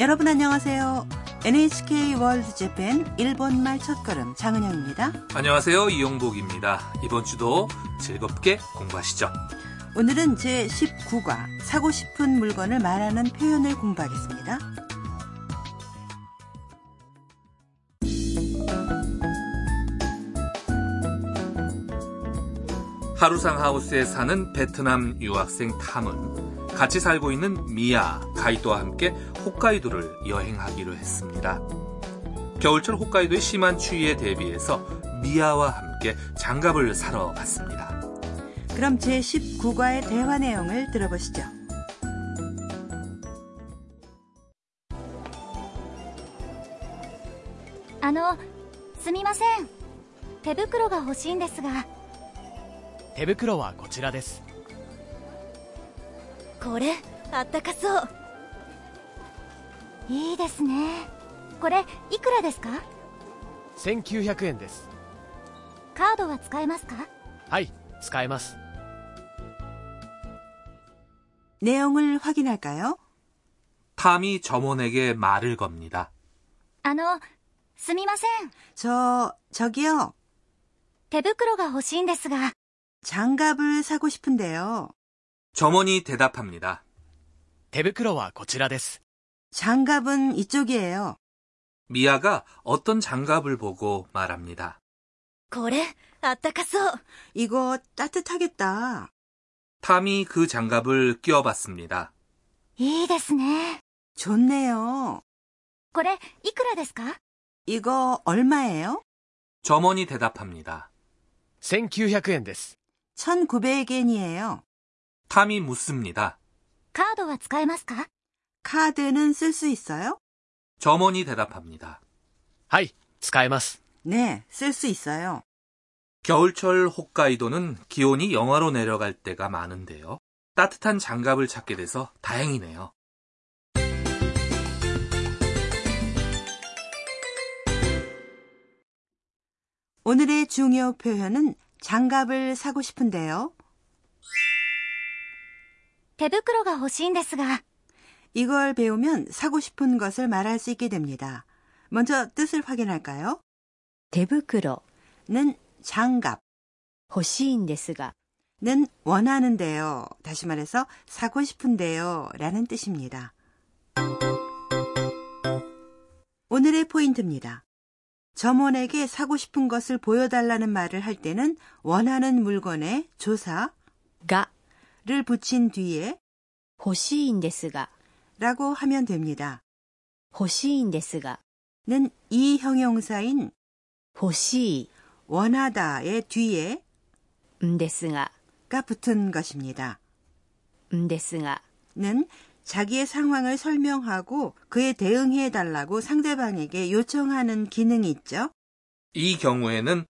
여러분 안녕하세요. NHK 월드 재팬 일본말 첫걸음 장은영입니다. 안녕하세요. 이용복입니다. 이번 주도 즐겁게 공부하시죠. 오늘은 제19과 사고 싶은 물건을 말하는 표현을 공부하겠습니다. 하루상 하우스에 사는 베트남 유학생 탐은 같이 살고 있는 미야, 가이도와 함께 홋카이도를 여행하기로 했습니다. 겨울철 홋카이도의 심한 추위에 대비해서 미야와 함께 장갑을 사러 갔습니다. 그럼 제19과의 대화 내용을 들어보시죠. あのすみません手袋が欲しいんですが手袋はこちらです これあったかそういいですねこれいくらですか1900円ですカードは使えますかはい使えます 내용을 확인할까요? 탐이 점원에게 말을 겁니다. あのすみません 저, 저기요. 手袋が欲しいんですが 장갑을 사고 싶은데요. 점원이 대답합니다. 手袋はこちらです 장갑은 이쪽이에요. 미야가 어떤 장갑을 보고 말합니다. これあったかそう 이거 따뜻하겠다. 탐이 그 장갑을 끼워봤습니다. いいですね 좋네요. これいくらですか 이거 얼마예요? 점원이 대답합니다. 1900円です 1900엔이에요. 탐이 묻습니다. カードは使えますか 카드는 쓸 수 있어요? 점원이 대답합니다. はい使えます 네, 쓸 수 있어요. 겨울철 홋카이도는 기온이 영하로 내려갈 때가 많은데요. 따뜻한 장갑을 찾게 돼서 다행이네요. 오늘의 중요 표현은 장갑을 사고 싶은데요. 手袋が欲しいんですが 이걸 배우면 사고 싶은 것을 말할 수 있게 됩니다. 먼저 뜻을 확인할까요? 手袋 는 장갑, 欲しいんですが 는 원하는데요. 다시 말해서 사고 싶은데요. 라는 뜻입니다. 오늘의 포인트입니다. 점원에게 사고 싶은 것을 보여달라는 말을 할 때는 원하는 물건에 조사, が 를 붙인 뒤에 欲しいんですが 라고 하면 됩니다. 欲しいんですが 는 이 형용사인 欲しい 원하다의 뒤에 んですが 가 붙은 것입니다. んですが 는 자기의 상황을 설명하고 그에 대응해 달라고 상대방에게 요청하는 기능이 있죠. 이 경우에는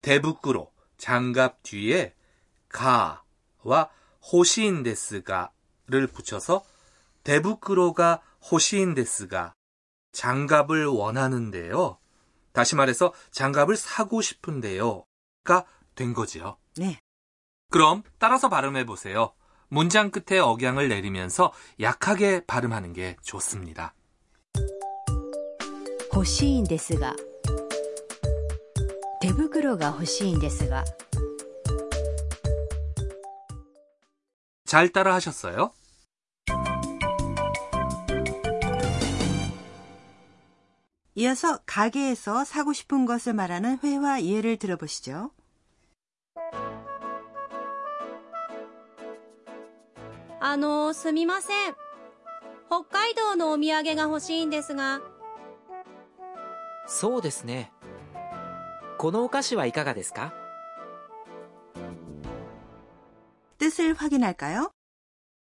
대부끄로 장갑 뒤에 가와 호시인데스가를 붙여서 대부끄로가 호시인데스가 장갑을 원하는데요. 다시 말해서 장갑을 사고 싶은데요가 된 거지요. 네. 그럼 따라서 발음해 보세요. 문장 끝에 억양을 내리면서 약하게 발음하는 게 좋습니다. 호시인 데스가 대부끄로가 호시인 데스가 잘 따라 하셨어요? 이어서 가게에서 사고 싶은 것을 말하는 회화 예를 들어보시죠. あのすみません北海道のお土産が欲しいんですがそうですね。このお菓子はいかがですか 뜻을 확인할까요?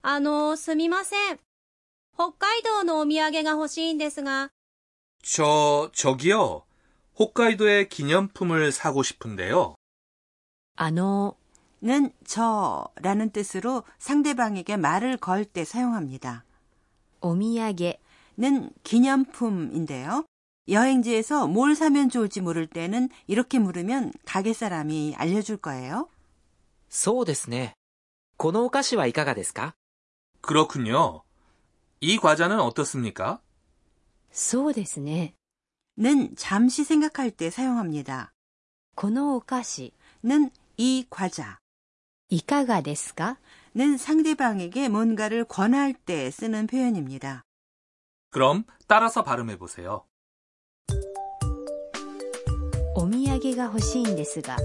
あのすみません北海道のお土産が欲しいんですが 저, 저기요. 홋카이도의 기념품을 사고 싶은데요. あの 는 저라는 뜻으로 상대방에게 말을 걸 때 사용합니다. お土産 는 기념품인데요. 여행지에서 뭘 사면 좋을지 모를 때는 이렇게 물으면 가게 사람이 알려줄 거예요. そうですね。 このお菓子はいかがですか 그렇군요. 이 과자는 어떻습니까? そうですね。 는 잠시 생각할 때 사용합니다. このお菓子、 는 이 과자. いかがですか 는 상대방에게 뭔가를 권할 때 쓰는 표현입니다. 그럼 따라서 발음해 보세요. お土産が欲しいんですが。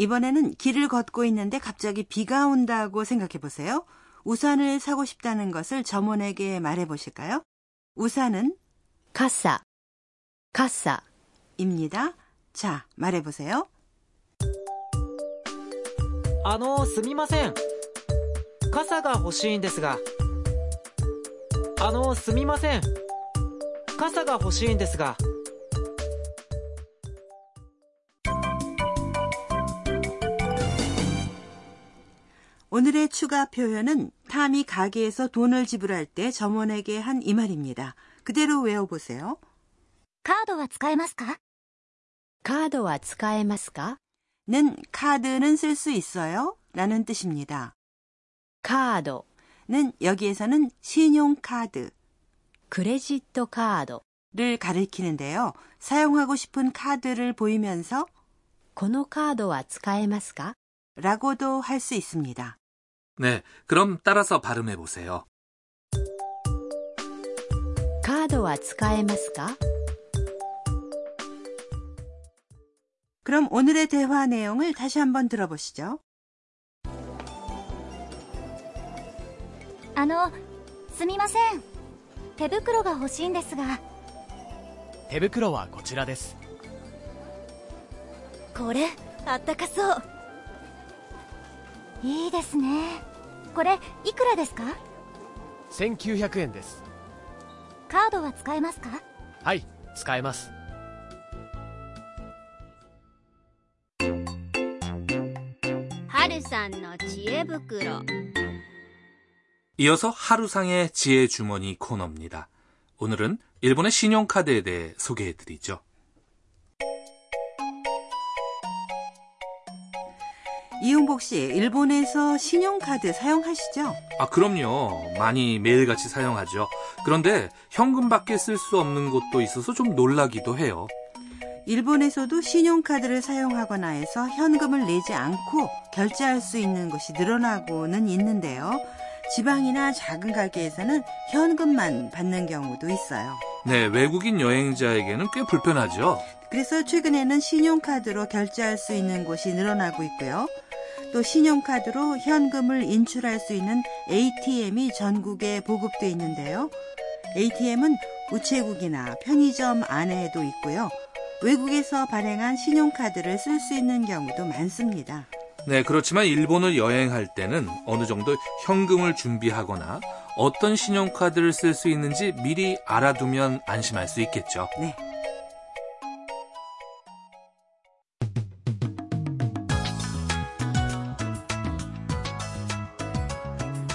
이번에는 길을 걷고 있는데 갑자기 비가 온다고 생각해 보세요. 우산을 사고 싶다는 것을 점원에게 말해 보실까요? 우산은 傘、傘、 입니다. 자, 말해 보세요. あの、すみません。傘が欲しいんですが。あの、すみません。傘が欲しいんですが。 오늘의 추가 표현은 탐이 가게에서 돈을 지불할 때 점원에게 한 이 말입니다. 그대로 외워보세요. 카드와 使えますか? 카드와 使えますか?는 카드는 쓸 수 있어요? 라는 뜻입니다. 카드는 여기에서는 신용카드, 크레지트 카드를 가리키는데요. 사용하고 싶은 카드를 보이면서 この카드は使えますか? 라고도 할 수 있습니다. 네, 그럼 따라서 발음해 보세요. カードは使えますか 그럼 오늘의 대화 내용을 다시 한번 들어보시죠. あのすみません手袋が欲しいんですが手袋はこちらです。これあったかそういいですね これいくらですか1900円です。カードは使えますかはい、使えます。春さんの知恵袋 이어서 하루상의 지혜 주머니 코너입니다. 오늘은 일본의 신용카드에 대해 소개해 드리죠. 이용복 씨, 일본에서 신용카드 사용하시죠? 아, 그럼요. 많이 매일같이 사용하죠. 그런데 현금밖에 쓸 수 없는 곳도 있어서 좀 놀라기도 해요. 일본에서도 신용카드를 사용하거나 해서 현금을 내지 않고 결제할 수 있는 곳이 늘어나고는 있는데요. 지방이나 작은 가게에서는 현금만 받는 경우도 있어요. 네, 외국인 여행자에게는 꽤 불편하죠. 그래서 최근에는 신용카드로 결제할 수 있는 곳이 늘어나고 있고요. 또 신용카드로 현금을 인출할 수 있는 ATM이 전국에 보급돼 있는데요. ATM은 우체국이나 편의점 안에도 있고요. 외국에서 발행한 신용카드를 쓸 수 있는 경우도 많습니다. 네, 그렇지만 일본을 여행할 때는 어느 정도 현금을 준비하거나 어떤 신용카드를 쓸 수 있는지 미리 알아두면 안심할 수 있겠죠. 네.